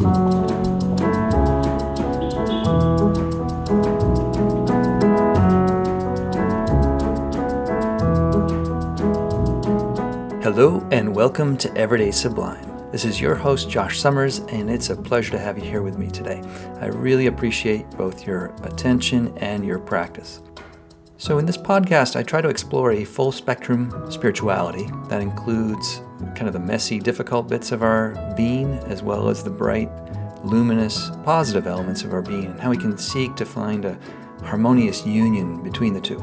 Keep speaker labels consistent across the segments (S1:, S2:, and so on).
S1: Hello, and welcome to Everyday Sublime. This is your host, Josh Summers, and it's a pleasure to have you here with me today. I really appreciate both your attention and your practice. So, in this podcast, I try to explore a full spectrum spirituality that includes kind of the messy, difficult bits of our being, as well as the bright, luminous, positive elements of our being, and how we can seek to find a harmonious union between the two.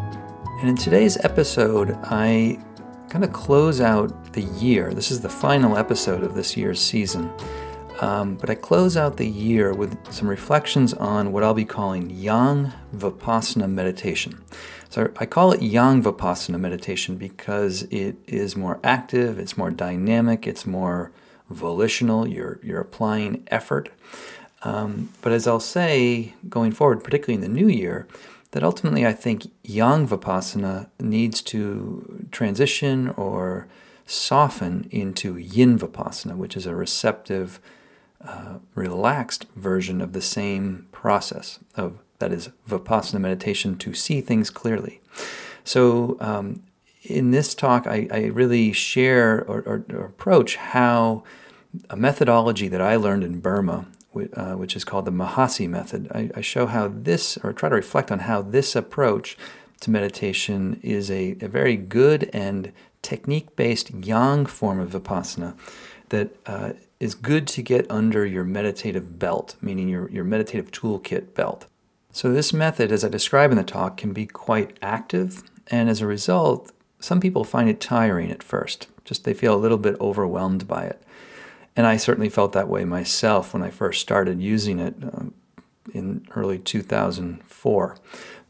S1: And in today's episode, I kind of close out the year. This is the final episode of this year's season. Um, but I close out the year with some reflections on what I'll be calling Yang Vipassana meditation. So I call it Yang Vipassana meditation because it is more active, it's more dynamic, it's more volitional. You're you're applying effort. Um, but as I'll say going forward, particularly in the new year, that ultimately I think yang vipassana needs to transition or soften into yin vipassana, which is a receptive, uh, relaxed version of the same process of that is vipassana meditation to see things clearly. So um, in this talk, I, I really share or, or, or approach how a methodology that I learned in Burma uh, which is called the Mahasi method. I, I, show how this, or try to reflect on how this approach to meditation is a, a very good and technique based yang form of vipassana that uh, is good to get under your meditative belt, meaning your, your meditative toolkit belt. So, this method, as I describe in the talk, can be quite active, and as a result, some people find it tiring at first. Just they feel a little bit overwhelmed by it. And I certainly felt that way myself when I first started using it uh, in early 2004.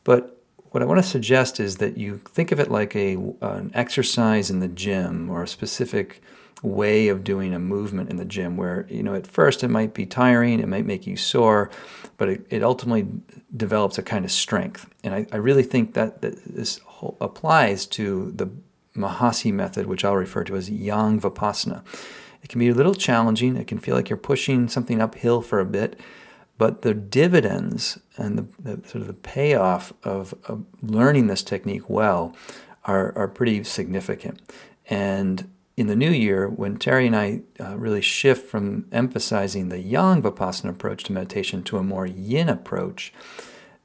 S1: But what I want to suggest is that you think of it like a, an exercise in the gym or a specific way of doing a movement in the gym where, you know, at first it might be tiring, it might make you sore, but it, it ultimately develops a kind of strength. And I, I really think that, that this applies to the Mahasi method, which I'll refer to as Yang Vipassana. It can be a little challenging. It can feel like you're pushing something uphill for a bit, but the dividends and the, the sort of the payoff of, of, learning this technique well are, are pretty significant. And in the new year, when Terry and I uh, really shift from emphasizing the Yang Vipassana approach to meditation to a more Yin approach,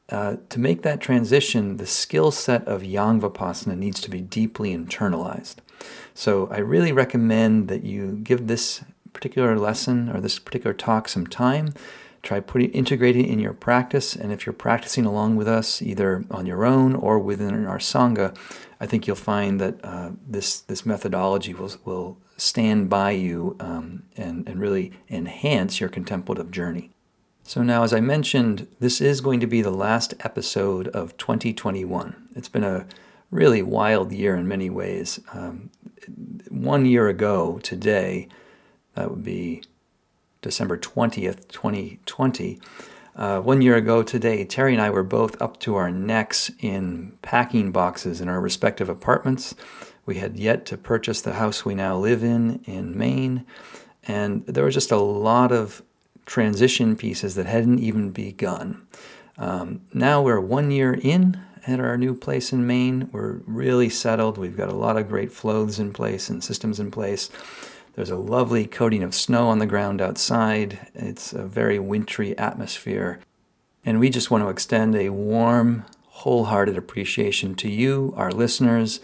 S1: uh, to make that transition, the skill set of Yang Vipassana needs to be deeply internalized. So I really recommend that you give this particular lesson or this particular talk some time. Try putting integrating in your practice, and if you're practicing along with us, either on your own or within our sangha, I think you'll find that uh, this this methodology will will stand by you um, and and really enhance your contemplative journey. So now, as I mentioned, this is going to be the last episode of 2021. It's been a really wild year in many ways. Um, one year ago today, that would be December 20th, 2020. Uh, one year ago today, Terry and I were both up to our necks in packing boxes in our respective apartments. We had yet to purchase the house we now live in in Maine, and there was just a lot of transition pieces that hadn't even begun. Um, now we're one year in at our new place in Maine. We're really settled. We've got a lot of great flows in place and systems in place. There's a lovely coating of snow on the ground outside. It's a very wintry atmosphere. And we just want to extend a warm, wholehearted appreciation to you, our listeners,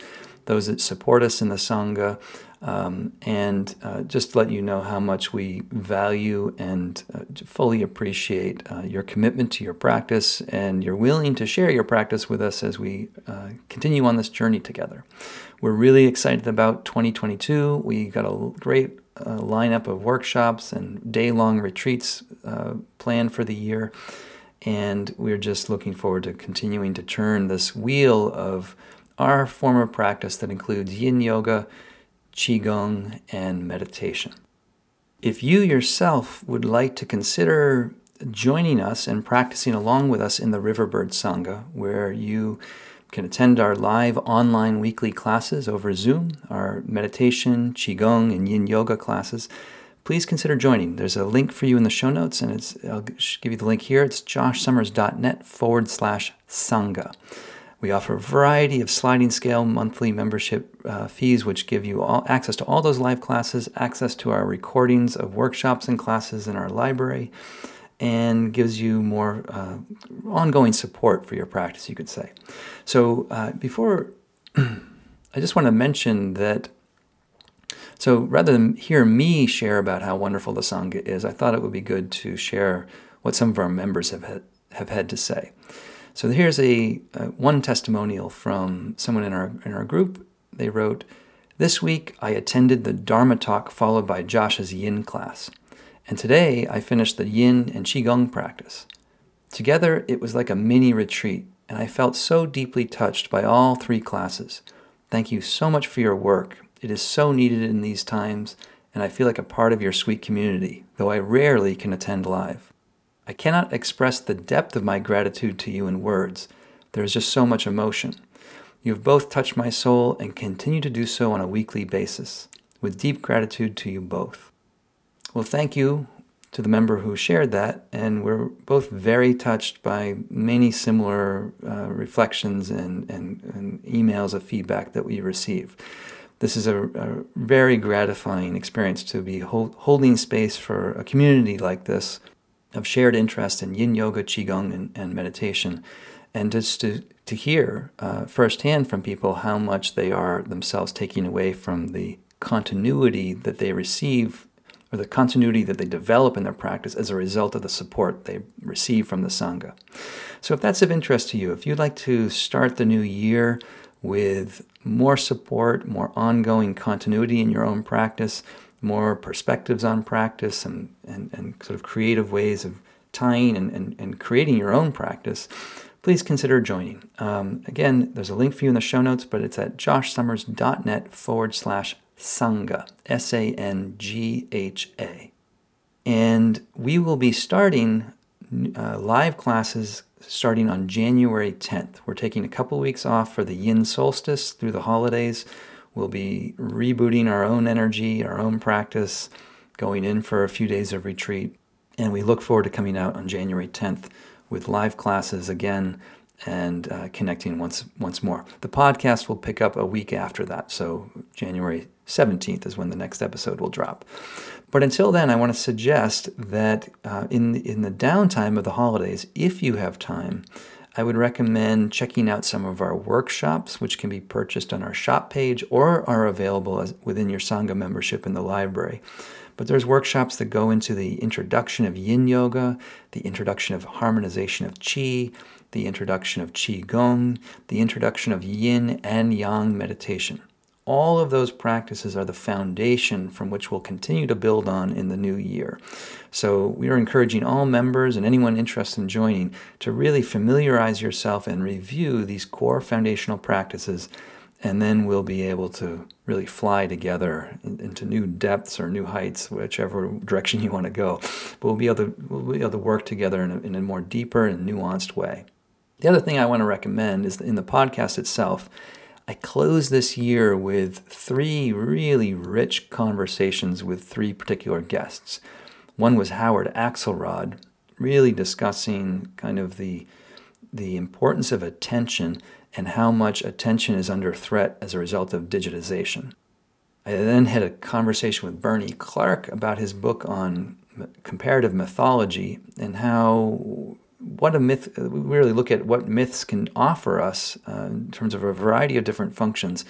S1: those that support us in the Sangha, um, and uh, just let you know how much we value and uh, fully appreciate uh, your commitment to your practice and you're willing to share your practice with us as we uh, continue on this journey together. We're really excited about 2022. We got a great uh, lineup of workshops and day long retreats uh, planned for the year. And we're just looking forward to continuing to turn this wheel of our form of practice that includes yin yoga Qigong, and meditation. If you yourself would like to consider joining us and practicing along with us in the Riverbird Sangha, where you can attend our live online weekly classes over Zoom, our meditation, Qigong, and Yin Yoga classes, please consider joining. There's a link for you in the show notes, and it's, I'll give you the link here. It's joshsummers.net forward slash Sangha. We offer a variety of sliding scale monthly membership uh, fees, which give you all access to all those live classes, access to our recordings of workshops and classes in our library, and gives you more uh, ongoing support for your practice, you could say. So, uh, before I just want to mention that. So, rather than hear me share about how wonderful the Sangha is, I thought it would be good to share what some of our members have had, have had to say. So here's a, one testimonial from someone in our in our group. They wrote, "This week I attended the Dharma talk followed by Josh's Yin class, and today I finished the Yin and Qigong practice. Together it was like a mini retreat, and I felt so deeply touched by all three classes. Thank you so much for your work. It is so needed in these times." And I feel like a part of your sweet community, though I rarely can attend live. I cannot express the depth of my gratitude to you in words. There is just so much emotion. You have both touched my soul and continue to do so on a weekly basis. With deep gratitude to you both. Well, thank you to the member who shared that, and we're both very touched by many similar uh, reflections and, and, and, emails of feedback that we receive. This is a, a very gratifying experience to be hold, holding space for a community like this of shared interest in yin yoga, qigong, and, and meditation, and just to, to hear uh, firsthand from people how much they are themselves taking away from the continuity that they receive or the continuity that they develop in their practice as a result of the support they receive from the Sangha. So, if that's of interest to you, if you'd like to start the new year with more support, more ongoing continuity in your own practice, more perspectives on practice and, and, and sort of creative ways of tying and, and, and creating your own practice, please consider joining. Um, again, there's a link for you in the show notes, but it's at joshsummers.net forward slash Sangha, S A N G H A. And we will be starting uh, live classes starting on January 10th. We're taking a couple weeks off for the yin solstice through the holidays. We'll be rebooting our own energy, our own practice, going in for a few days of retreat. And we look forward to coming out on January 10th with live classes again and uh, connecting once once more. The podcast will pick up a week after that, so January 17th is when the next episode will drop. But until then, I want to suggest that uh, in in the downtime of the holidays, if you have time, I would recommend checking out some of our workshops, which can be purchased on our shop page or are available as, within your Sangha membership in the library. But there's workshops that go into the introduction of yin yoga, the introduction of harmonization of qi, the introduction of qi gong, the introduction of yin and yang meditation. All of those practices are the foundation from which we'll continue to build on in the new year. So, we are encouraging all members and anyone interested in joining to really familiarize yourself and review these core foundational practices, and then we'll be able to really fly together into new depths or new heights, whichever direction you want to go. But we'll be able to, we'll be able to work together in a, in a more deeper and nuanced way. The other thing I want to recommend is in the podcast itself, I closed this year with three really rich conversations with three particular guests. One was Howard Axelrod, really discussing kind of the, the importance of attention and how much attention is under threat as a result of digitization. I then had a conversation with Bernie Clark about his book on comparative mythology and how what a myth, we really look at what myths can offer us uh, in terms of a variety of different functions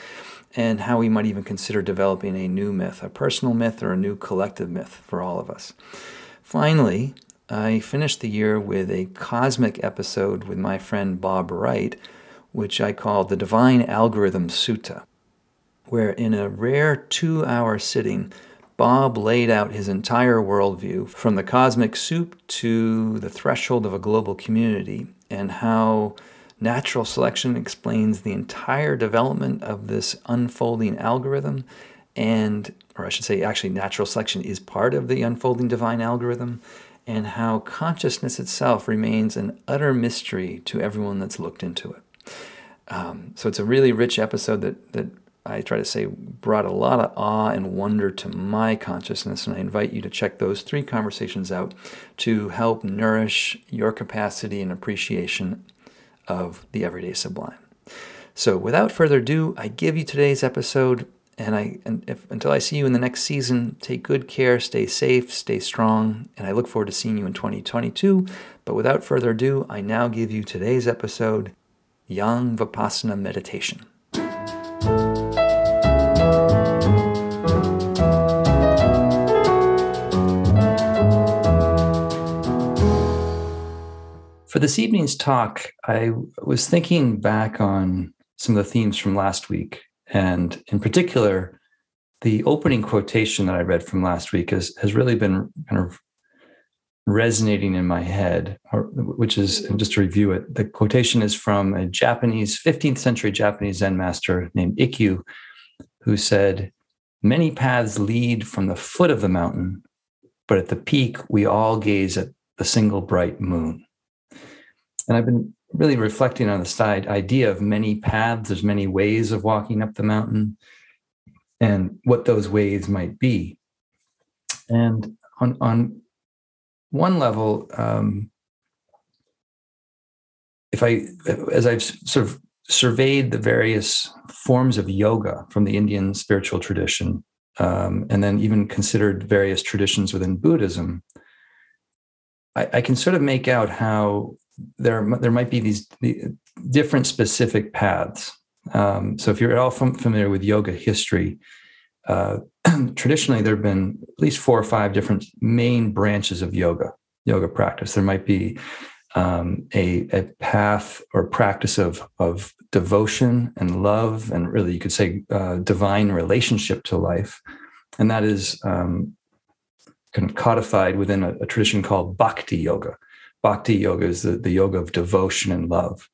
S1: and how we might even consider developing a new myth, a personal myth or a new collective myth for all of us. Finally, I finished the year with a cosmic episode with my friend Bob Wright, which I called the Divine Algorithm Sutta, where in a rare two hour sitting, Bob laid out his entire worldview from the cosmic soup to the threshold of a global community and how natural selection explains the entire development of this unfolding algorithm and or I should say actually natural selection is part of the unfolding divine algorithm and how consciousness itself remains an utter mystery to everyone that's looked into it. Um, so it's a really rich episode that that I try to say, brought a lot of awe and wonder to my consciousness. And I invite you to check those three conversations out to help nourish your capacity and appreciation of the everyday sublime. So, without further ado, I give you today's episode. And I, and if, until I see you in the next season, take good care, stay safe, stay strong, and I look forward to seeing you in 2022. But without further ado, I now give you today's episode, Yang Vipassana Meditation. For this evening's talk, I was thinking back on some of the themes from last week. And in particular, the opening quotation that I read from last week has, has really been kind of resonating in my head, which is just to review it. The quotation is from a Japanese, 15th century Japanese Zen master named Ikkyu, who said, Many paths lead from the foot of the mountain, but at the peak, we all gaze at the single bright moon. And I've been really reflecting on this idea of many paths, there's many ways of walking up the mountain, and what those ways might be. And on, on one level, um, if I, as I've sort of surveyed the various forms of yoga from the Indian spiritual tradition, um, and then even considered various traditions within Buddhism, I, I, can sort of make out how there there might be these the different specific paths. Um, so if you're at all familiar with yoga history, uh, traditionally there have been at least four or five different main branches of yoga yoga practice. There might be um, a, a path or practice of of devotion and love, and really you could say uh, divine relationship to life, and that is um, kind of codified within a, a tradition called Bhakti yoga Bhakti yoga is the, the yoga of devotion and love.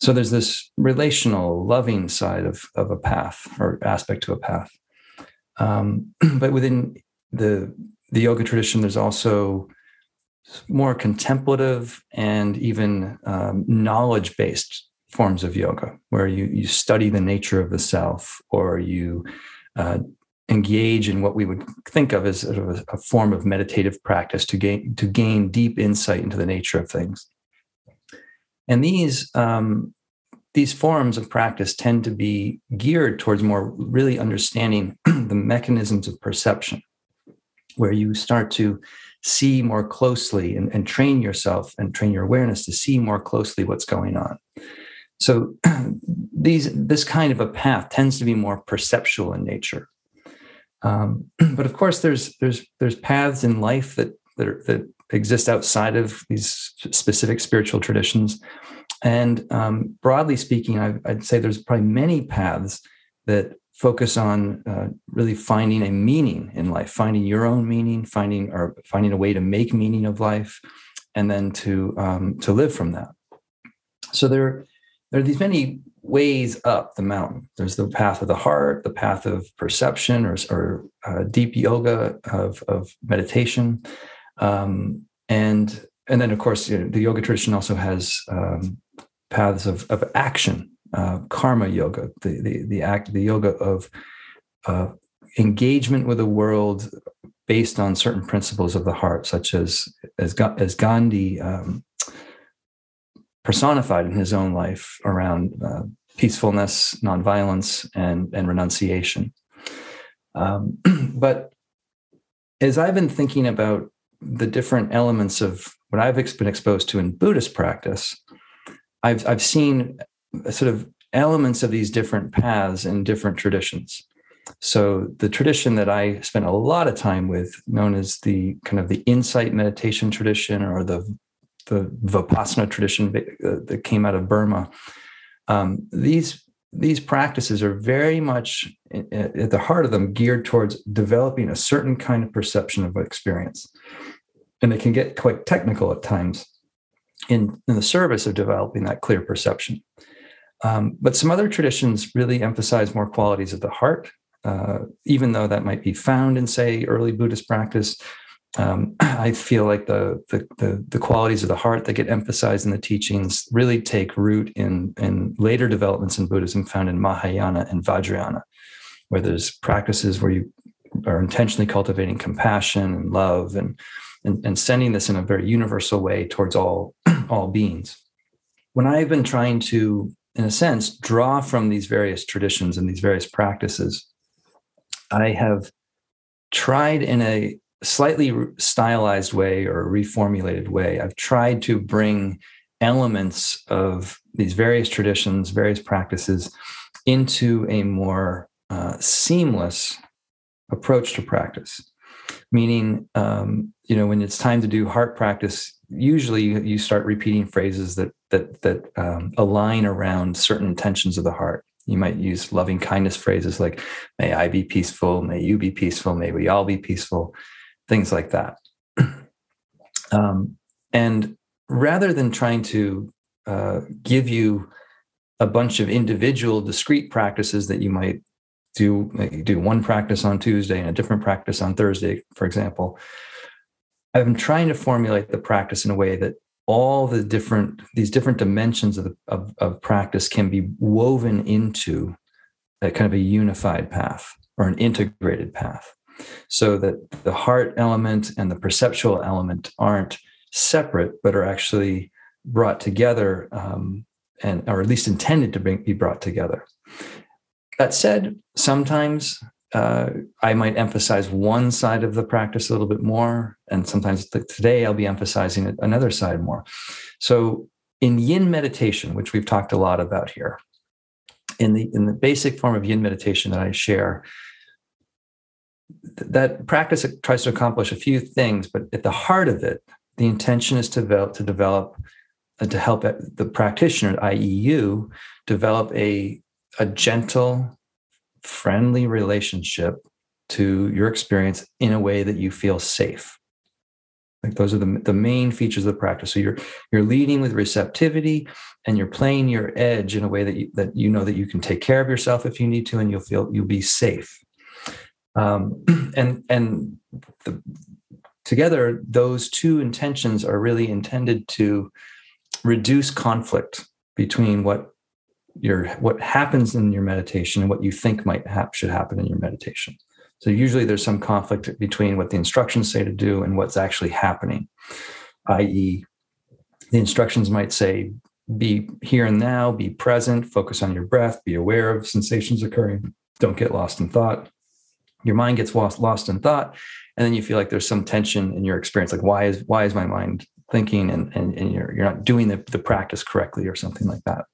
S1: So there's this relational, loving side of, of a path or aspect to a path. Um, but within the, the yoga tradition, there's also more contemplative and even um, knowledge based forms of yoga, where you, you study the nature of the self or you uh, engage in what we would think of as sort of a, a, form of meditative practice to gain to gain deep insight into the nature of things. And these um, these forms of practice tend to be geared towards more really understanding the mechanisms of perception, where you start to see more closely and, and train yourself and train your awareness to see more closely what's going on. So these this kind of a path tends to be more perceptual in nature um, but of course, there's there's there's paths in life that that, are, that exist outside of these specific spiritual traditions. And um, broadly speaking, I, would say there's probably many paths that focus on uh, really finding a meaning in life, finding your own meaning, finding or finding a way to make meaning of life, and then to um, to live from that. So there, there are these many ways up the mountain. There's the path of the heart, the path of perception, or, or uh, deep yoga of, of meditation, um, and and then of course you know, the yoga tradition also has um, paths of, of action, uh, karma yoga, the the the act, the yoga of uh, engagement with the world based on certain principles of the heart, such as as, as Gandhi um, personified in his own life around uh, peacefulness, nonviolence, and, and renunciation. Um, but as I've been thinking about the different elements of what I've been exposed to in Buddhist practice, I've, I've seen sort of elements of these different paths in different traditions. So the tradition that I spent a lot of time with, known as the kind of the insight meditation tradition or the the Vipassana tradition that came out of Burma. Um, these these practices are very much at the heart of them geared towards developing a certain kind of perception of experience, and they can get quite technical at times in, in the service of developing that clear perception. Um, but some other traditions really emphasize more qualities of the heart, uh, even though that might be found in, say, early Buddhist practice um, I feel like the, the, the the qualities of the heart that get emphasized in the teachings really take root in in later developments in Buddhism found in Mahayana and Vajrayana. where there's practices where you are intentionally cultivating compassion and love and, and, and sending this in a very universal way towards all, all beings. When I've been trying to, in a sense, draw from these various traditions and these various practices, I have tried in a slightly stylized way or reformulated way, I've tried to bring elements of these various traditions, various practices into a more uh, seamless approach to practice. Meaning, um, you know, when it's time to do heart practice, usually you, you start repeating phrases that that that um, align around certain intentions of the heart. You might use loving kindness phrases like "May I be peaceful," "May you be peaceful," "May we all be peaceful," things like that. um, and rather than trying to uh, give you a bunch of individual discrete practices that you might do do one practice on Tuesday and a different practice on Thursday, for example. I'm trying to formulate the practice in a way that all the different these different dimensions of, the, of, of practice can be woven into a kind of a unified path or an integrated path so that the heart element and the perceptual element aren't separate but are actually brought together um, and or at least intended to be brought together. That said, sometimes uh, I might emphasize one side of the practice a little bit more, and sometimes today I'll be emphasizing another side more. So, in Yin meditation, which we've talked a lot about here, in the in the basic form of Yin meditation that I share, that practice tries to accomplish a few things, but at the heart of it, the intention is to develop to develop uh, to help the practitioner, i.e., you, develop a, a gentle, friendly relationship to your experience in a way that you feel safe. Like those are the, the main features of the practice. So you're you're leading with receptivity and you're playing your edge in a way that you, that you know that you can take care of yourself if you need to, and you'll feel you'll be safe. Um, and and the, together, those two intentions are really intended to reduce conflict between what your what happens in your meditation and what you think might have should happen in your meditation. So usually there's some conflict between what the instructions say to do and what's actually happening. I.e., the instructions might say, be here and now, be present, focus on your breath, be aware of sensations occurring, don't get lost in thought. Your mind gets lost, lost in thought, and then you feel like there's some tension in your experience. Like, why is why is my mind thinking and, and, and you're, you're not doing the, the practice correctly or something like that.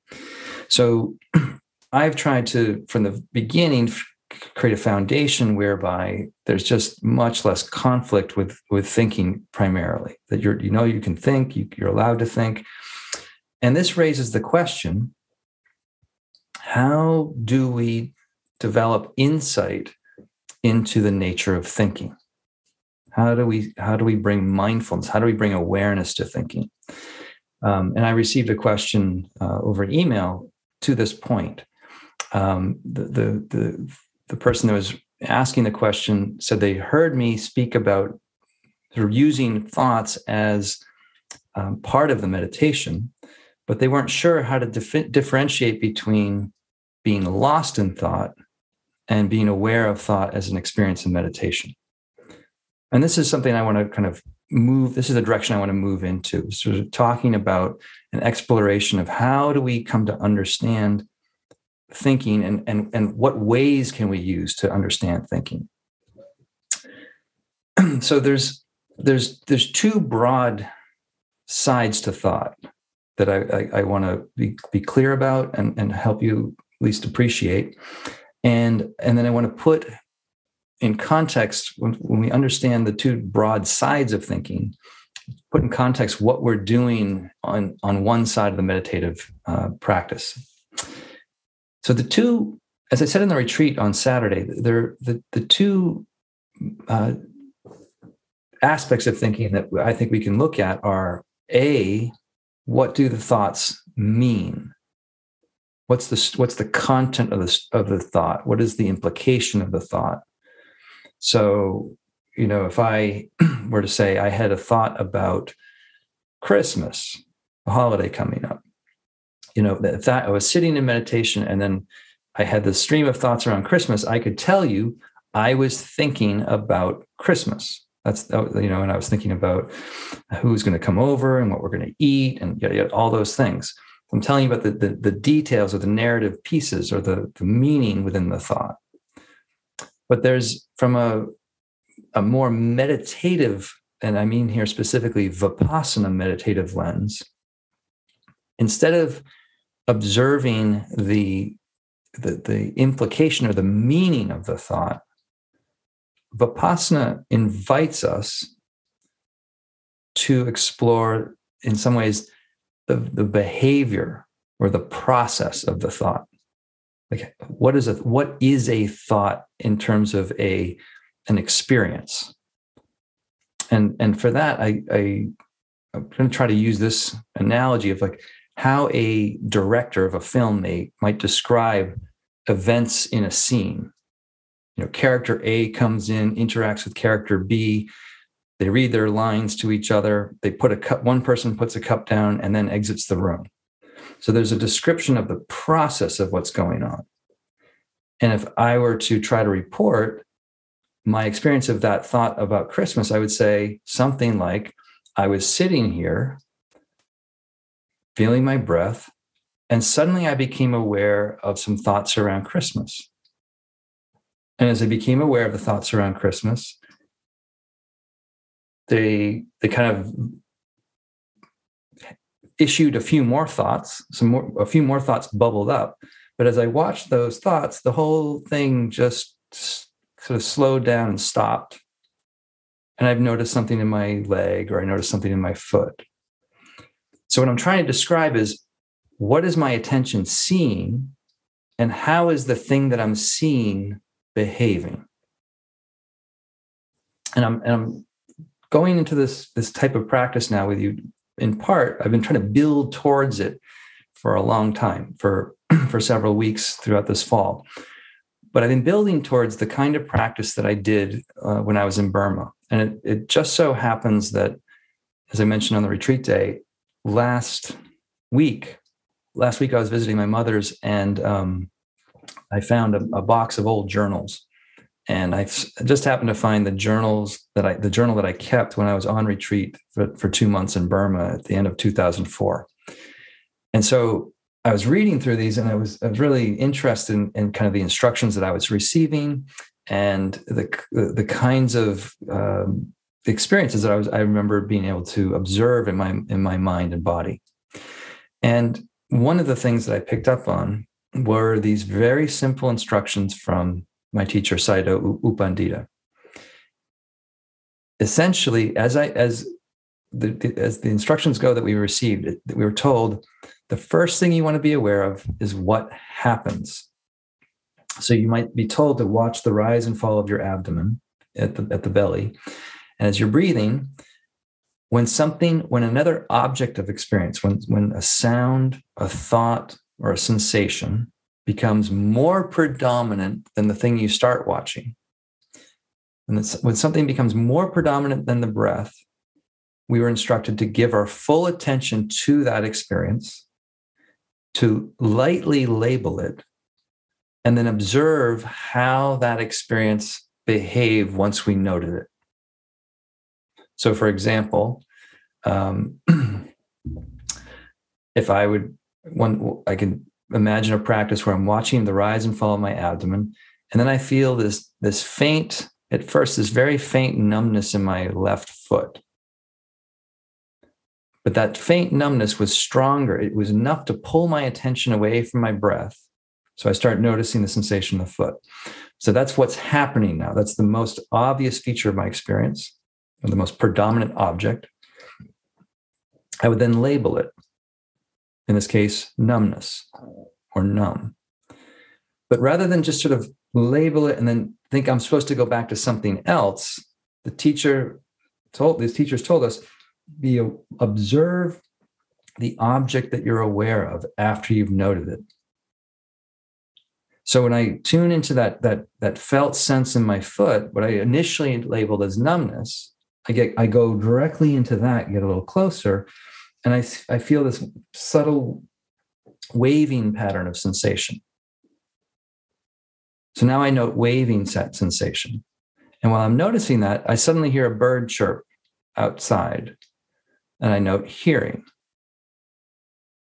S1: So I've tried to, from the beginning, create a foundation whereby there's just much less conflict with with thinking primarily that you're you know you can think you, you're allowed to think and this raises the question how do we develop insight into the nature of thinking how do we how do we bring mindfulness? How do we bring awareness to thinking? Um, and I received a question uh, over email to this point. Um, the, the, the the person that was asking the question said they heard me speak about sort of using thoughts as um, part of the meditation, but they weren't sure how to dif- differentiate between being lost in thought and being aware of thought as an experience in meditation and this is something I want to kind of move. This is the direction I want to move into. Sort of talking about an exploration of how do we come to understand thinking and and and what ways can we use to understand thinking. so there's there's there's two broad sides to thought that I, I, I want to be, be clear about and, and help you at least appreciate. And, and then I want to put in context, when, when we understand the two broad sides of thinking, put in context what we're doing on, on one side of the meditative uh, practice. So the two, as I said in the retreat on Saturday, they're the, the two uh, aspects of thinking that I think we can look at are A, what do the thoughts mean? What's the what's the content of the of the thought? What is the implication of the thought? So, you know, if I were to say I had a thought about Christmas, a holiday coming up, you know, if that I was sitting in meditation and then I had the stream of thoughts around Christmas, I could tell you I was thinking about Christmas. That's you know, and I was thinking about who's going to come over and what we're going to eat and yada, all those things. I'm telling you about the, the, the details or the narrative pieces or the, the meaning within the thought. But there's from a a more meditative, and I mean here specifically vipassana meditative lens, instead of observing the, the, the implication or the meaning of the thought, Vipassana invites us to explore, in some ways, the, the behavior or the process of the thought. Like, what is a what is a thought in terms of a an experience? And and for that, I, I I'm going to try to use this analogy of like how a director of a film may, might describe events in a scene. You know, character A comes in, interacts with character B. They read their lines to each other. They put a cup, one person puts a cup down and then exits the room. So there's a description of the process of what's going on. And if I were to try to report my experience of that thought about Christmas, I would say something like I was sitting here feeling my breath. And suddenly I became aware of some thoughts around Christmas. And as I became aware of the thoughts around Christmas, they they kind of issued a few more thoughts, some more a few more thoughts bubbled up. But as I watched those thoughts, the whole thing just sort of slowed down and stopped. And I've noticed something in my leg or I noticed something in my foot. So, what I'm trying to describe is what is my attention seeing and how is the thing that I'm seeing behaving? And I'm, and I'm going into this, this type of practice now with you in part. I've been trying to build towards it for a long time, for, for several weeks throughout this fall. But I've been building towards the kind of practice that I did uh, when I was in Burma. And it, it just so happens that, as I mentioned on the retreat day, last week, last week I was visiting my mother's and um, I found a, a, box of old journals. And I just happened to find the journals that I, the journal that I kept when I was on retreat for, for two months in Burma at the end of 2004. And so I was reading through these and I was, I was really interested in, in kind of the instructions that I was receiving and the, the kinds of um, experiences that I was I remember being able to observe in my in my mind and body. And one of the things that I picked up on were these very simple instructions from my teacher Sayadaw U Pandita. Essentially, as I as the, as the instructions go that we received, that we were told the first thing you want to be aware of is what happens. So you might be told to watch the rise and fall of your abdomen at the at the belly, and as you're breathing, when something, when another object of experience, when, when a sound, a thought, or a sensation becomes more predominant than the thing you start watching, and when something becomes more predominant than the breath, we were instructed to give our full attention to that experience, to lightly label it, and then observe how that experience behaved once we noted it. So, for example, um, if I would one, I can imagine a practice where I'm watching the rise and fall of my abdomen, and then I feel this this faint at first this very faint numbness in my left foot. But that faint numbness was stronger. It was enough to pull my attention away from my breath. So I start noticing the sensation of the foot. So that's what's happening now. That's the most obvious feature of my experience the most predominant object, I would then label it, in this case, numbness or numb. But rather than just sort of label it and then think I'm supposed to go back to something else, the teacher told these teachers told us be observe the object that you're aware of after you've noted it. So when I tune into that that that felt sense in my foot, what I initially labeled as numbness, I get I go directly into that, get a little closer, and I I feel this subtle waving pattern of sensation. So now I note waving sensation. And while I'm noticing that, I suddenly hear a bird chirp outside and I note hearing.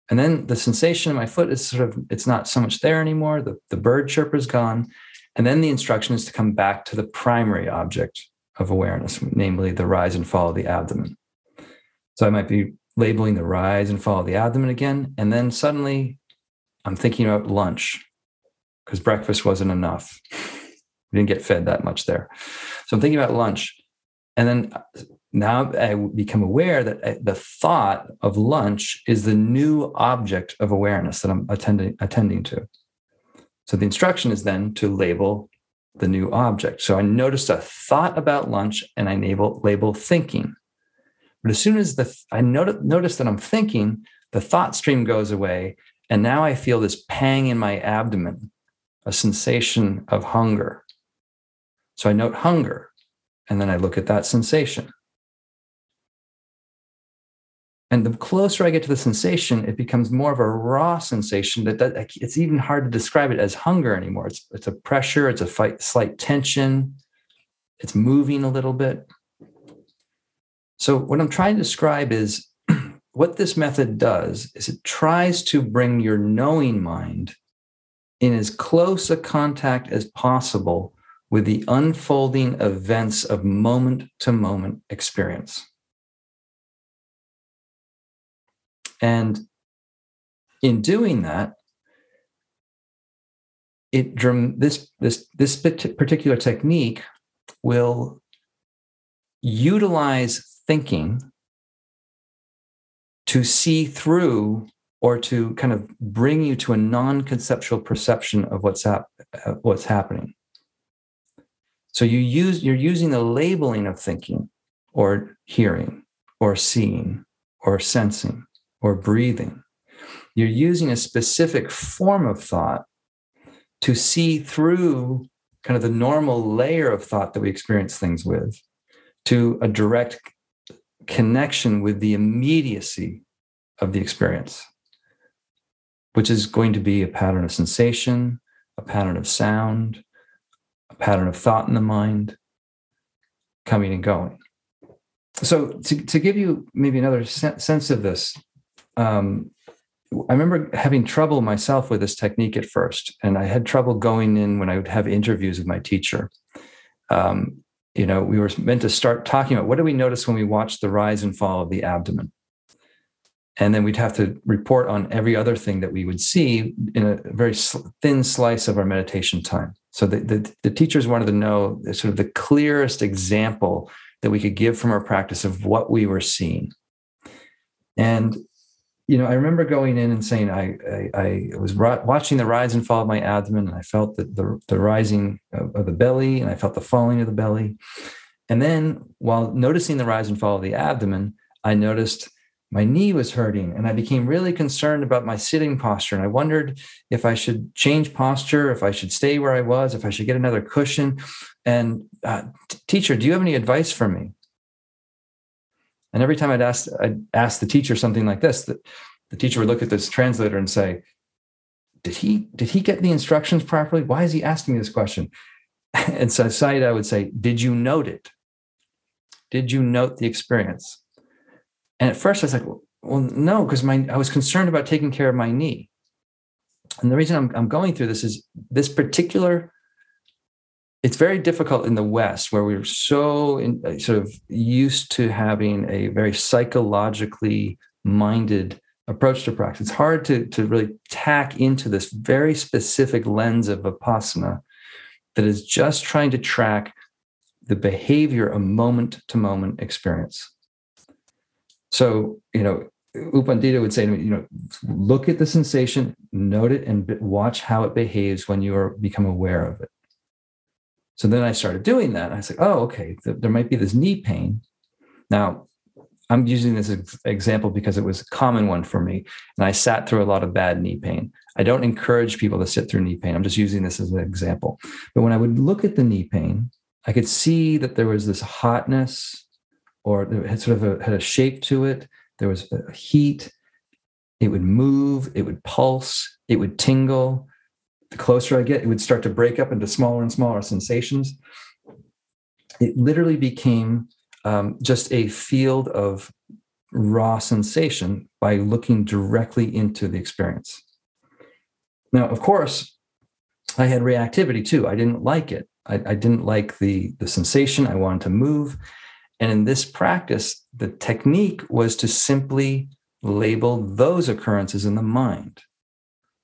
S1: And then the sensation in my foot is sort of, it's not so much there anymore. The, the bird chirp is gone. And then the instruction is to come back to the primary object of awareness, namely the rise and fall of the abdomen. So I might be labeling the rise and fall of the abdomen again. And then suddenly I'm thinking about lunch because breakfast wasn't enough. We didn't get fed that much there. So I'm thinking about lunch. And then now I become aware that uh, the thought of lunch is the new object of awareness that I'm attending, attending to. So the instruction is then to label the new object. So I noticed a thought about lunch and I label, label thinking. But as soon as the I notice, that I'm thinking, the thought stream goes away. And now I feel this pang in my abdomen, a sensation of hunger. So I note hunger and then I look at that sensation. And the closer I get to the sensation, it becomes more of a raw sensation that, that it's even hard to describe it as hunger anymore. It's, it's a pressure, it's a fight, slight tension, it's moving a little bit. So, what I'm trying to describe is what this method does is it tries to bring your knowing mind in as close a contact as possible with the unfolding events of moment to moment experience. And in doing that, it this this this particular technique will utilize thinking to see through or to kind of bring you to a non-conceptual perception of what's what's happening. So you use you're using the labeling of thinking or hearing or seeing or sensing or breathing. You're using a specific form of thought to see through kind of the normal layer of thought that we experience things with to a direct connection with the immediacy of the experience, which is going to be a pattern of sensation, a pattern of sound, a pattern of thought in the mind, coming and going. So, to, to give you maybe another sense of this, um, I remember having trouble myself with this technique at first, and I had trouble going in when I would have interviews with my teacher. Um, you know, we were meant to start talking about what do we notice when we watch the rise and fall of the abdomen. And then we'd have to report on every other thing that we would see in a very thin slice of our meditation time. So the, the, the teachers wanted to know sort of the clearest example that we could give from our practice of what we were seeing. And you know, I remember going in and saying I I, I was watching the rise and fall of my abdomen, and I felt the the, the rising of, of, the belly, and I felt the falling of the belly. And then, while noticing the rise and fall of the abdomen, I noticed my knee was hurting, and I became really concerned about my sitting posture. And I wondered if I should change posture, if I should stay where I was, if I should get another cushion. And uh, teacher, do you have any advice for me? And every time I'd ask, I'd ask the teacher something like this, that the teacher would look at this translator and say, did he, did he get the instructions properly? Why is he asking me this question? And so Sayadaw would say, did you note it? Did you note the experience? And at first I was like, well, no, because my I was concerned about taking care of my knee. And the reason I'm, I'm going through this is this particular it's very difficult in the West where we're so in, uh, sort of used to having a very psychologically minded approach to practice. It's hard to, to really tack into this very specific lens of Vipassana that is just trying to track the behavior of moment to moment experience. So, you know, U Pandita would say to me, you know, look at the sensation, note it, and watch how it behaves when you are become aware of it. So then I started doing that. I like, oh, okay, th- there might be this knee pain. Now, I'm using this example because it was a common one for me. And I sat through a lot of bad knee pain. I don't encourage people to sit through knee pain. I'm just using this as an example. But when I would look at the knee pain, I could see that there was this hotness or it had sort of a, had a shape to it. There was a heat. It would move, it would pulse, it would tingle. The closer I get, it would start to break up into smaller and smaller sensations. It literally became um, just a field of raw sensation by looking directly into the experience. Now, of course, I had reactivity too. I didn't like it. I, I, didn't like the, the sensation. I wanted to move. And in this practice, the technique was to simply label those occurrences in the mind.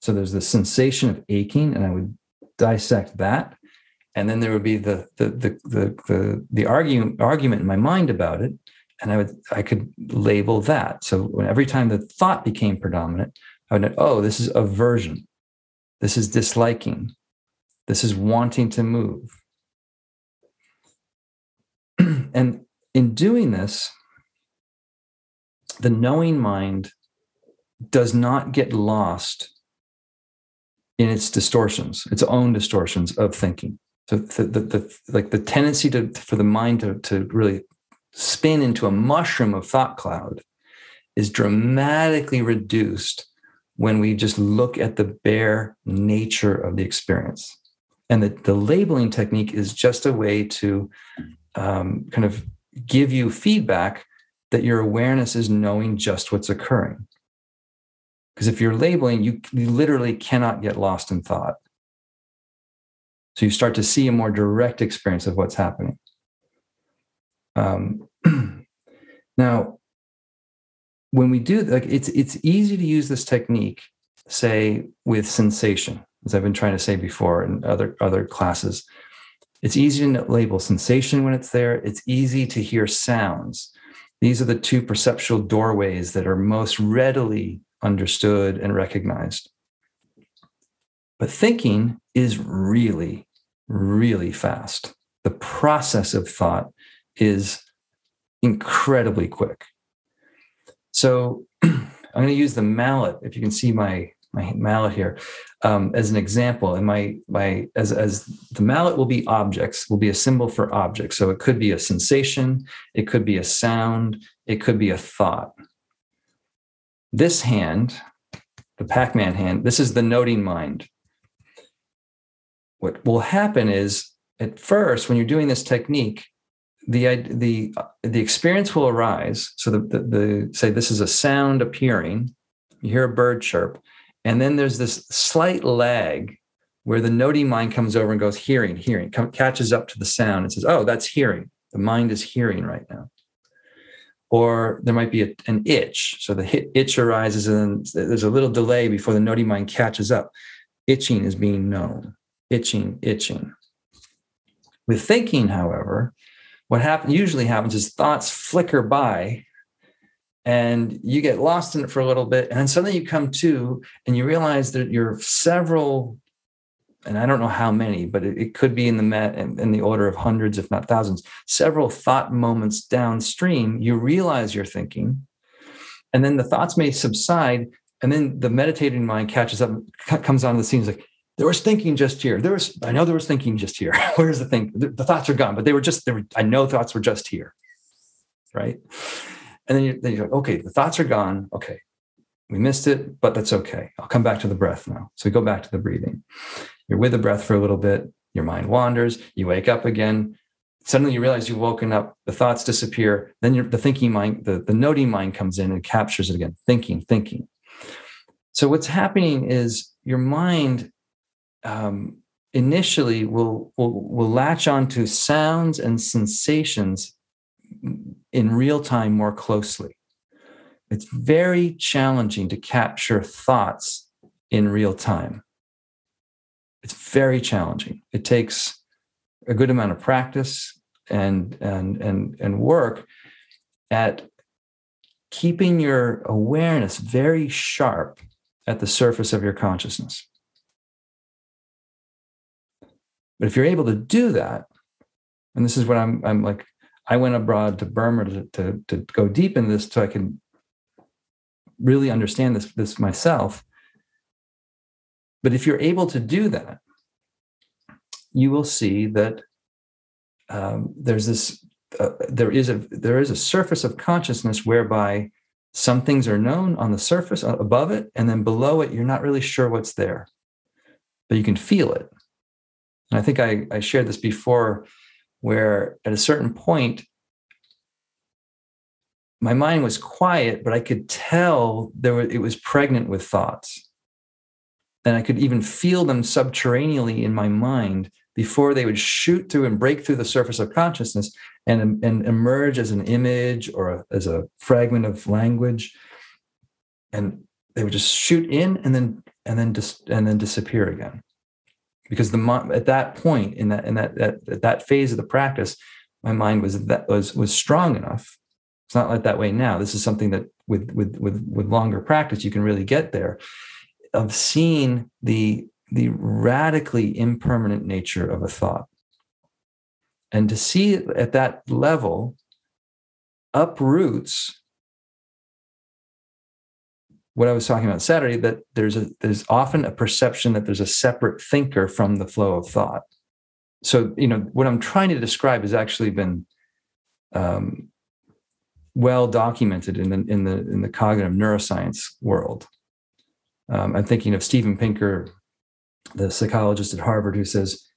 S1: So there's the sensation of aching, and I would dissect that. And then there would be the the the the the, the argument argument in my mind about it. And I would I could label that. So when, every time the thought became predominant, I would know, oh, this is aversion. This is disliking. This is wanting to move. and in doing this, the knowing mind does not get lost in its distortions, its own distortions of thinking. So the, the, the, like the tendency to for the mind to, to really spin into a mushroom of thought cloud is dramatically reduced when we just look at the bare nature of the experience. And the, the labeling technique is just a way to um, kind of give you feedback that your awareness is knowing just what's occurring. Because if you're labeling, you, literally cannot get lost in thought. So you start to see a more direct experience of what's happening. Um, now, when we do like it's it's easy to use this technique, say with sensation, as I've been trying to say before in other other classes. It's easy to label sensation when it's there. It's easy to hear sounds. These are the two perceptual doorways that are most readily understood and recognized. But thinking is really, really fast. The process of thought is incredibly quick. So I'm going to use the mallet. If you can see my my mallet here um, as an example, and my my as as the mallet will be objects, will be a symbol for objects. So it could be a sensation, it could be a sound, it could be a thought. This hand, the Pac-Man hand, this is the noting mind. What will happen is at first, when you're doing this technique, the the the experience will arise. So the, the, the say this is a sound appearing. You hear a bird chirp, and then there's this slight lag where the noting mind comes over and goes hearing, hearing, come, catches up to the sound and says, "Oh, that's hearing. The mind is hearing right now." Or there might be a, an itch. So the itch arises and there's a little delay before the noting mind catches up. Itching is being known. Itching, itching. With thinking, however, what happen, usually happens is thoughts flicker by and you get lost in it for a little bit. And then suddenly you come to and you realize that you're several and I don't know how many, but it, it could be in the met in, in, the order of hundreds, if not thousands, several thought moments downstream, you realize you're thinking, and then the thoughts may subside, and then the meditating mind catches up, comes onto the scene, is like, there was thinking just here. There was, I know there was thinking just here. Where's the thing? The, the, thoughts are gone, but they were just, they were, I know thoughts were just here. Right. And then, you, then you're like, okay, the thoughts are gone. Okay. We missed it, but that's okay. I'll come back to the breath now. So we go back to the breathing. You're with the breath for a little bit, your mind wanders, you wake up again. Suddenly you realize you've woken up, the thoughts disappear. Then the thinking mind, the, the noting mind comes in and captures it again. Thinking, thinking. So what's happening is your mind um, initially will, will will latch onto sounds and sensations in real time more closely. It's very challenging to capture thoughts in real time. It's very challenging. It takes a good amount of practice and and and and work at keeping your awareness very sharp at the surface of your consciousness. But if you're able to do that, and this is what I'm I'm like, I went abroad to Burma to, to, to go deep in this so I can really understand this, this myself. But if you're able to do that, you will see that um, there's this uh, there is a there is a surface of consciousness whereby some things are known on the surface uh, above it and then below it you're not really sure what's there but you can feel it. And I think I, I shared this before, where at a certain point, my mind was quiet, but I could tell there were, it was pregnant with thoughts. And I could even feel them subterraneously in my mind before they would shoot through and break through the surface of consciousness and, and emerge as an image or a, as a fragment of language. And they would just shoot in and then and then dis, and then disappear again. Because the at that point in that in that, that that phase of the practice, my mind was that was was strong enough it's not like that way now. This is something that with with with with longer practice you can really get there of seeing the the radically impermanent nature of a thought. And to see it at that level uproots what I was talking about Saturday, that there's a there's often a perception that there's a separate thinker from the flow of thought. So, you know, what I'm trying to describe has actually been um, well documented in the in the in the cognitive neuroscience world. Um, I'm thinking of Steven Pinker, the psychologist at Harvard, who says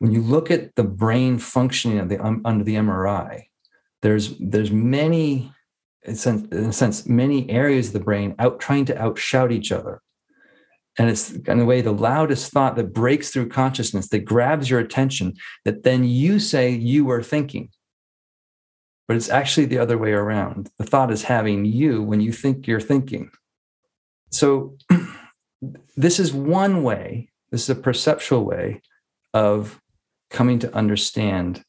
S1: when you look at the brain functioning the, um, under the MRI, there's there's many in a sense many areas of the brain out trying to outshout each other. And it's in a way the loudest thought that breaks through consciousness, that grabs your attention, that then you say you were thinking but it's actually the other way around. The thought is having you when you think you're thinking. So, this is one way, this is a perceptual way of coming to understand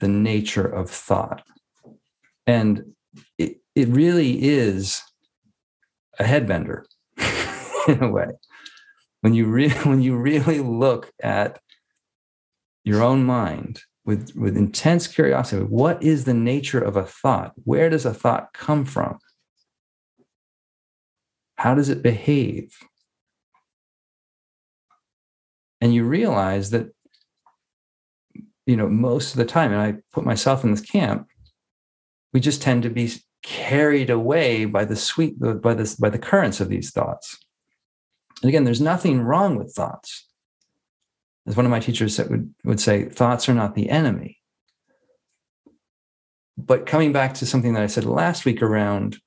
S1: the nature of thought. And it, it really is a headbender in a way. When you, re- when you really look at your own mind with, with intense curiosity what is the nature of a thought? Where does a thought come from? How does it behave? And you realize that, you know, most of the time, and I put myself in this camp, we just tend to be carried away by the sweet, by this, by the currents of these thoughts. And again, there's nothing wrong with thoughts as one of my teachers said, would, would say, thoughts are not the enemy. But coming back to something that I said last week around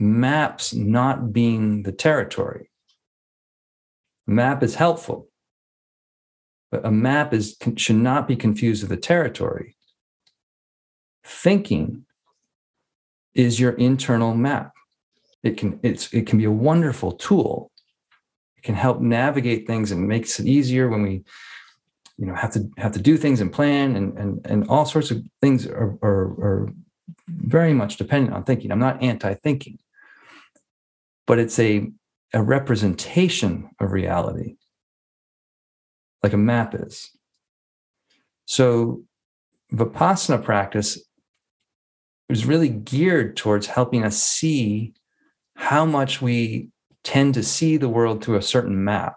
S1: maps not being the territory, map is helpful, but a map is should not be confused with a territory. Thinking is your internal map. It can it's it can be a wonderful tool. It can help navigate things and makes it easier when we you know have to have to do things and plan and and and all sorts of things are are, are very much dependent on thinking. I'm not anti-thinking, but it's a a representation of reality, like a map is. So vipassana practice is really geared towards helping us see how much we tend to see the world through a certain map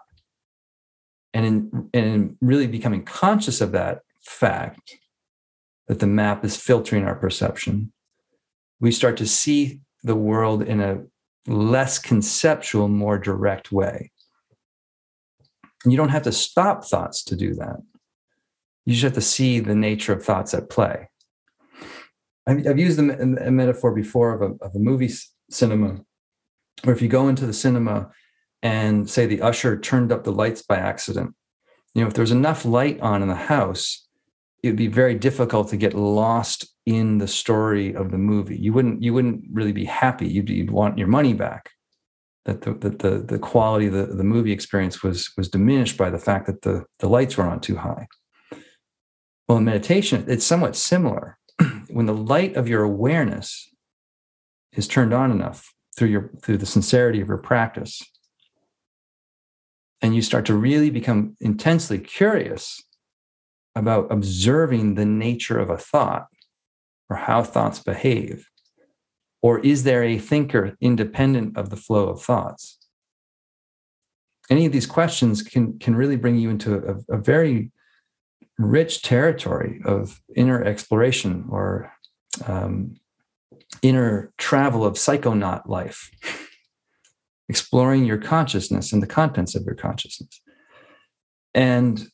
S1: and in, and in really becoming conscious of that fact that the map is filtering our perception we start to see the world in a less conceptual more direct way and you don't have to stop thoughts to do that you just have to see the nature of thoughts at play i've, used a, metaphor before of a, of a movie cinema where if you go into the cinema and say the usher turned up the lights by accident, you know, if there's enough light on in the house, it would be very difficult to get lost in the story of the movie. You wouldn't you wouldn't really be happy. You'd, you'd want your money back. That the, that the the quality of the, the movie experience was was diminished by the fact that the the lights were on too high. Well, in meditation, it's somewhat similar. when the light of your awareness is turned on enough through your through the sincerity of your practice, and you start to really become intensely curious about observing the nature of a thought or how thoughts behave or is there a thinker independent of the flow of thoughts any of these questions can can really bring you into a, a very rich territory of inner exploration or um, inner travel of psychonaut life exploring your consciousness and the contents of your consciousness. and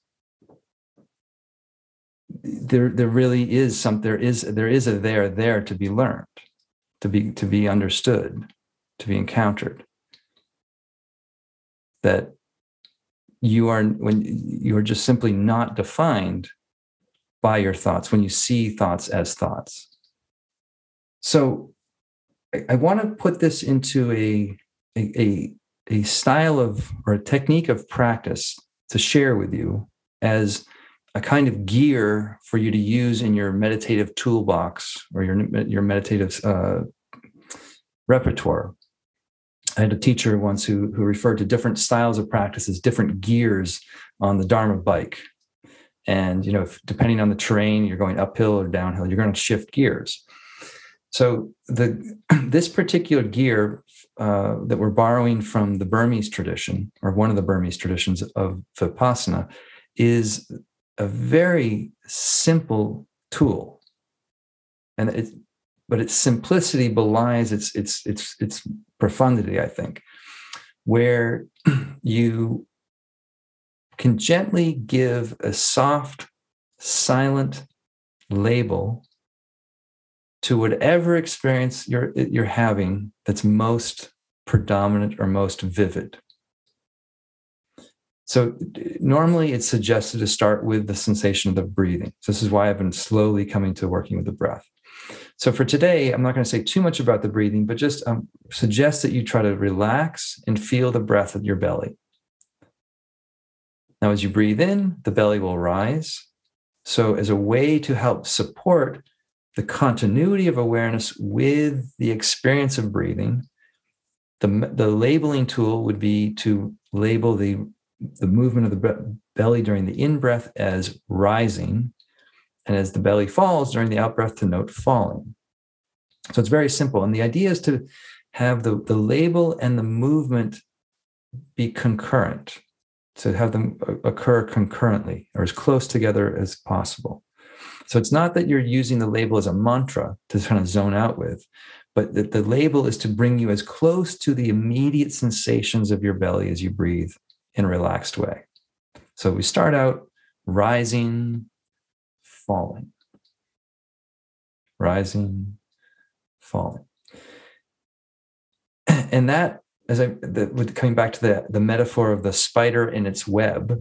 S1: there there really is some there is there is a there there to be learned to be to be understood to be encountered. That you are when you are just simply not defined by your thoughts when you see thoughts as thoughts. So i, I want to put this into a, a a a style of or a technique of practice to share with you as a kind of gear for you to use in your meditative toolbox or your your meditative uh, repertoire. I had a teacher once who who referred to different styles of practice as different gears on the Dharma bike. And you know, if, depending on the terrain, you're going uphill or downhill, you're going to shift gears. So the this particular gear uh, that we're borrowing from the Burmese tradition, or one of the Burmese traditions of Vipassana, is a very simple tool. And it but its simplicity belies its its its its profundity i think where you can gently give a soft silent label to whatever experience you're you're having that's most predominant or most vivid so normally it's suggested to start with the sensation of the breathing. So this is why I've been slowly coming to working with the breath. So for today, I'm not going to say too much about the breathing, but just um, suggest that you try to relax and feel the breath of your belly. Now, as you breathe in, the belly will rise. So, as a way to help support the continuity of awareness with the experience of breathing, the, the labeling tool would be to label the the movement of the belly during the in breath as rising, and as the belly falls during the out breath to note falling. So it's very simple. And the idea is to have the, the label and the movement be concurrent, to have them uh, occur concurrently or as close together as possible. So it's not that you're using the label as a mantra to kind of zone out with, but that the label is to bring you as close to the immediate sensations of your belly as you breathe in a relaxed way. So we start out rising, falling, rising, falling. And that, as I, the, coming back to the, the metaphor of the spider in its web,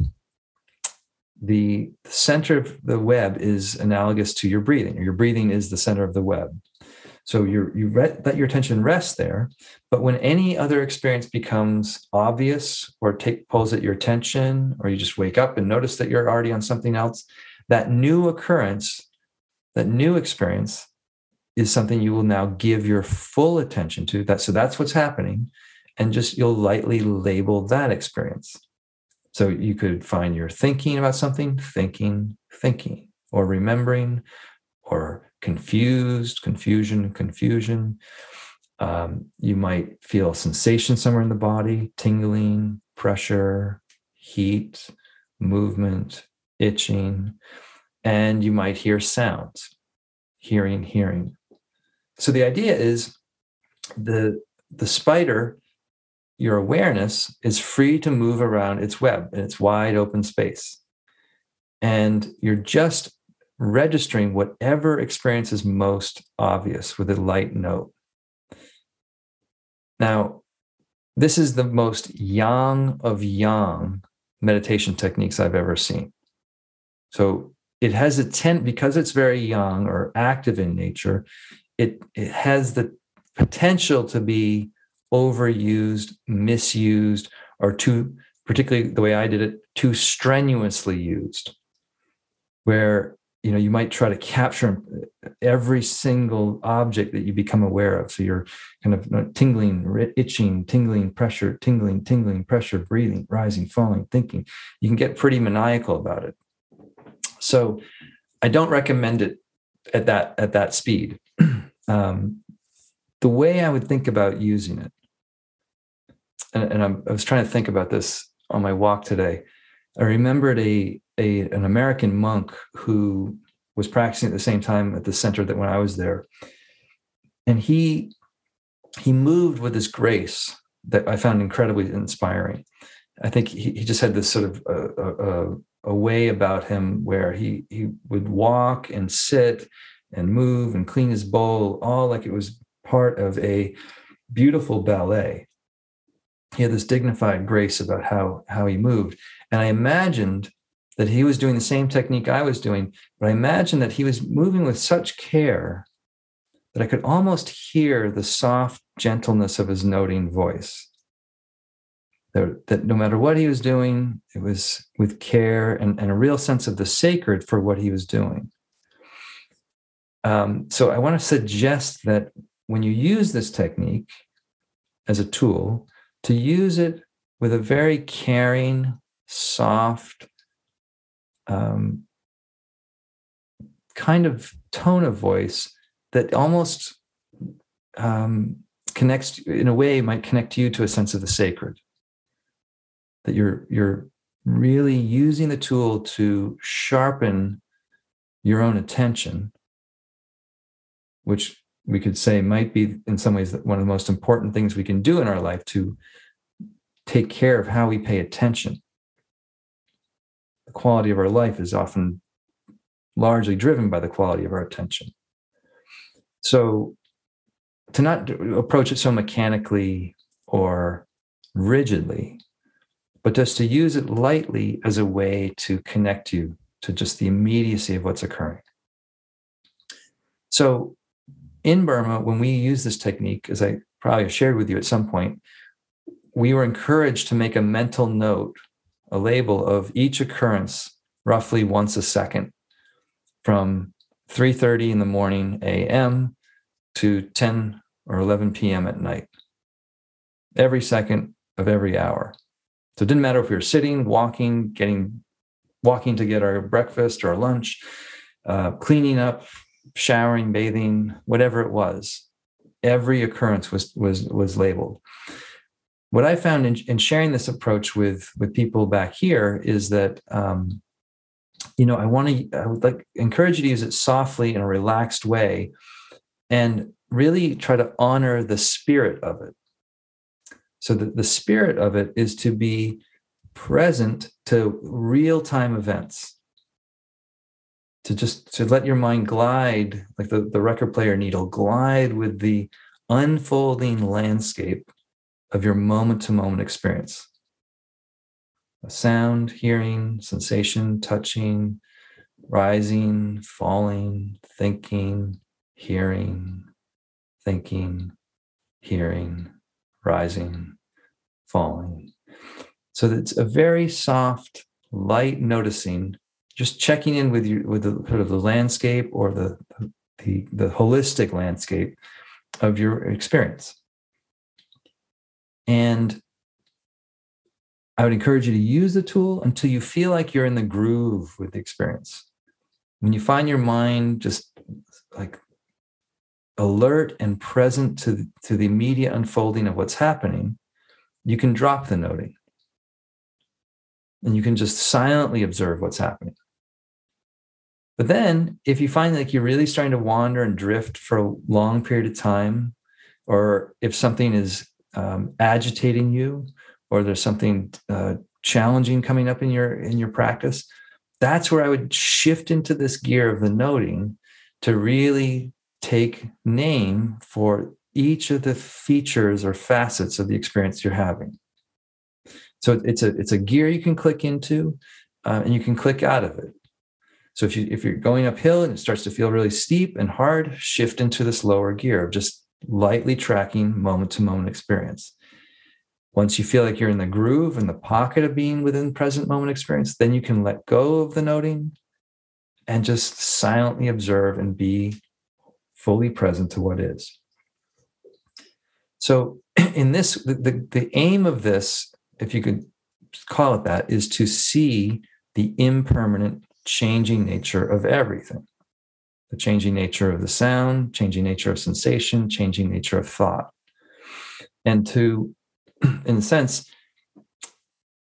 S1: the center of the web is analogous to your breathing. Your breathing is the center of the web. So you you re- let your attention rest there. But when any other experience becomes obvious or take pulls at your attention, or you just wake up and notice that you're already on something else, that new occurrence, that new experience is something you will now give your full attention to. That so that's what's happening. And just you'll lightly label that experience. So you could find you're thinking about something, thinking, thinking, or remembering, or confused, confusion, confusion. Um, you might feel sensation somewhere in the body, tingling, pressure, heat, movement, itching, and you might hear sounds, hearing, hearing. So the idea is the the spider, your awareness is free to move around its web in its wide open space. And you're just registering whatever experience is most obvious with a light note. Now, this is the most yang of yang meditation techniques I've ever seen. So it has a tent because it's very young or active in nature, it, it has the potential to be overused, misused, or too, particularly the way I did it, too strenuously used, where you know you might try to capture every single object that you become aware of. So you're kind of tingling itching tingling pressure tingling tingling pressure breathing rising falling thinking. You can get pretty maniacal about it. So i don't recommend it at that at that speed. Um, the way i would think about using it and, and i was trying to think about this on my walk today. I remembered a a, an American monk who was practicing at the same time at the center that when I was there. And he he moved with this grace that I found incredibly inspiring. I think he, he just had this sort of a, a, a way about him where he he would walk and sit and move and clean his bowl, all like it was part of a beautiful ballet. He had this dignified grace about how how he moved, and I imagined that he was doing the same technique I was doing, but I imagined that he was moving with such care that I could almost hear the soft gentleness of his noting voice. That, that no matter what he was doing, it was with care and, and a real sense of the sacred for what he was doing. Um, so I want to suggest that when you use this technique as a tool, to use it with a very caring, soft, um, kind of tone of voice that almost um, connects in a way might connect you to a sense of the sacred. That you're you're really using the tool to sharpen your own attention which we could say might be in some ways one of the most important things we can do in our life to take care of how we pay attention the quality of our life is often largely driven by the quality of our attention. So to not approach it so mechanically or rigidly, but just to use it lightly as a way to connect you to just the immediacy of what's occurring. So in Burma, when we use this technique, as I probably shared with you at some point, we were encouraged to make a mental note a label of each occurrence roughly once a second from 3.30 in the morning am to 10 or 11 p.m at night every second of every hour. So it didn't matter if we were sitting walking getting walking to get our breakfast or our lunch uh, cleaning up showering bathing whatever it was every occurrence was was was labeled what I found in, in, sharing this approach with with people back here is that um, you know I want to I would like encourage you to use it softly in a relaxed way, and really try to honor the spirit of it. So that the spirit of it is to be present to real time events. To just to let your mind glide like the, the record player needle glide with the unfolding landscape of your moment to moment experience. A sound, hearing, sensation, touching, rising, falling, thinking, hearing, thinking, hearing, rising, falling. So it's a very soft, light noticing, just checking in with you with the sort of the landscape or the the, the holistic landscape of your experience. And I would encourage you to use the tool until you feel like you're in the groove with the experience. When you find your mind just like alert and present to, to the immediate unfolding of what's happening, you can drop the noting and you can just silently observe what's happening. But then, if you find like you're really starting to wander and drift for a long period of time, or if something is um, agitating you or there's something uh, challenging coming up in your in your practice that's where i would shift into this gear of the noting to really take name for each of the features or facets of the experience you're having. So it's a it's a gear you can click into uh, and you can click out of it. So if you if you're going uphill and it starts to feel really steep and hard shift into this lower gear of just lightly tracking moment to moment experience. Once you feel like you're in the groove and the pocket of being within present moment experience, then you can let go of the noting and just silently observe and be fully present to what is. So, in this, the, the, the aim of this, if you could call it that, is to see the impermanent, changing nature of everything the changing nature of the sound, changing nature of sensation, changing nature of thought. And to, in a sense,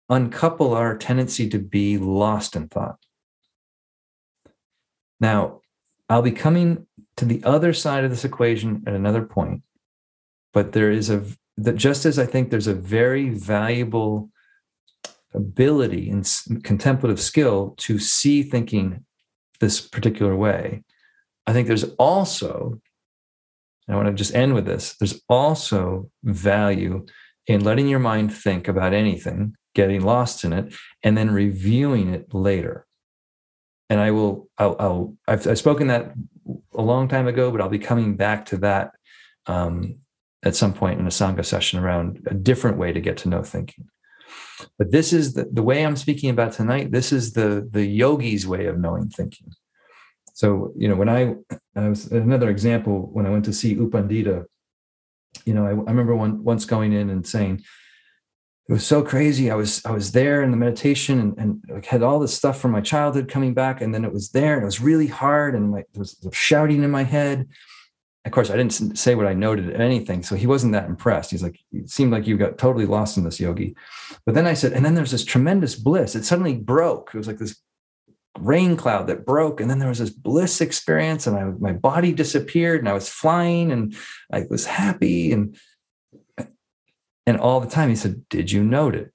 S1: uncouple our tendency to be lost in thought. Now, I'll be coming to the other side of this equation at another point, but there is a that just as I think there's a very valuable ability and contemplative skill to see thinking this particular way. I think there's also, I want to just end with this, there's also value in letting your mind think about anything, getting lost in it, and then reviewing it later. And I will, I'll, I'll I've, I've spoken that a long time ago, but I'll be coming back to that um, at some point in a Sangha session around a different way to get to know thinking. But this is the, the way I'm speaking about tonight. This is the, the yogi's way of knowing thinking. So, you know, when I, I was another example, when I went to see U Pandita you know, I, I remember one, once going in and saying, it was so crazy. I was I was there in the meditation and, and like had all this stuff from my childhood coming back, and then it was there, and it was really hard, and my, was shouting in my head, of course, I didn't say what I noted anything. So he wasn't that impressed. He's like, it seemed like you got totally lost in this yogi. But then I said, and then there's this tremendous bliss. It suddenly broke. It was like this rain cloud that broke. And then there was this bliss experience, and I, my body disappeared, and I was flying, and I was happy. And and all the time he said, Did you note it?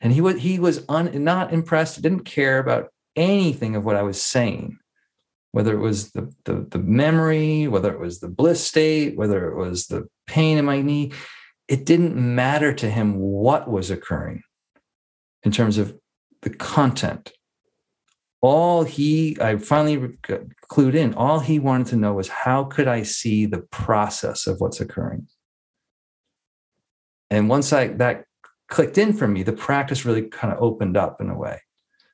S1: And he was he was un, not impressed, didn't care about anything of what I was saying whether it was the, the, the memory, whether it was the bliss state, whether it was the pain in my knee, it didn't matter to him what was occurring in terms of the content. All he, I finally clued in, all he wanted to know was how could I see the process of what's occurring? And once I that clicked in for me, the practice really kind of opened up in a way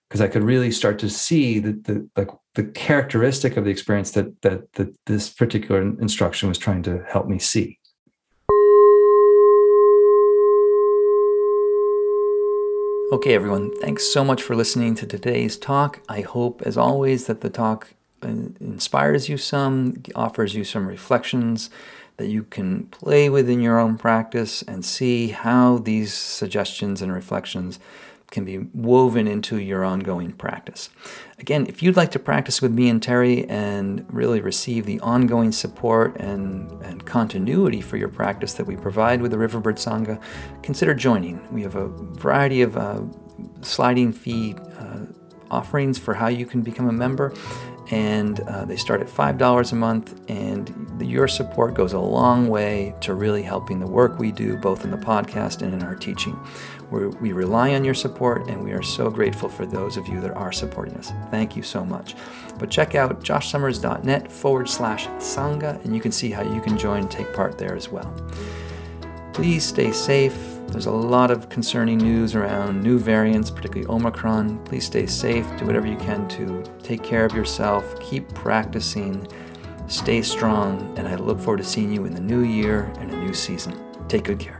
S1: because I could really start to see the, the like the characteristic of the experience that, that that this particular instruction was trying to help me see. Okay, everyone, thanks so much for listening to today's talk. I hope, as always, that the talk inspires you some, offers you some reflections that you can play with in your own practice and see how these suggestions and reflections can be woven into your ongoing practice. Again, if you'd like to practice with me and Terry and really receive the ongoing support and, and continuity for your practice that we provide with the Riverbird Sangha, consider joining. We have a variety of uh, sliding fee uh, offerings for how you can become a member and uh, they start at $5 a month. And your support goes a long way to really helping the work we do, both in the podcast and in our teaching. We're, we rely on your support, and we are so grateful for those of you that are supporting us. Thank you so much. But check out joshsummers.net forward slash Sangha, and you can see how you can join and take part there as well. Please stay safe there's a lot of concerning news around new variants, particularly Omicron. Please stay safe. Do whatever you can to take care of yourself. Keep practicing. Stay strong. And I look forward to seeing you in the new year and a new season. Take good care.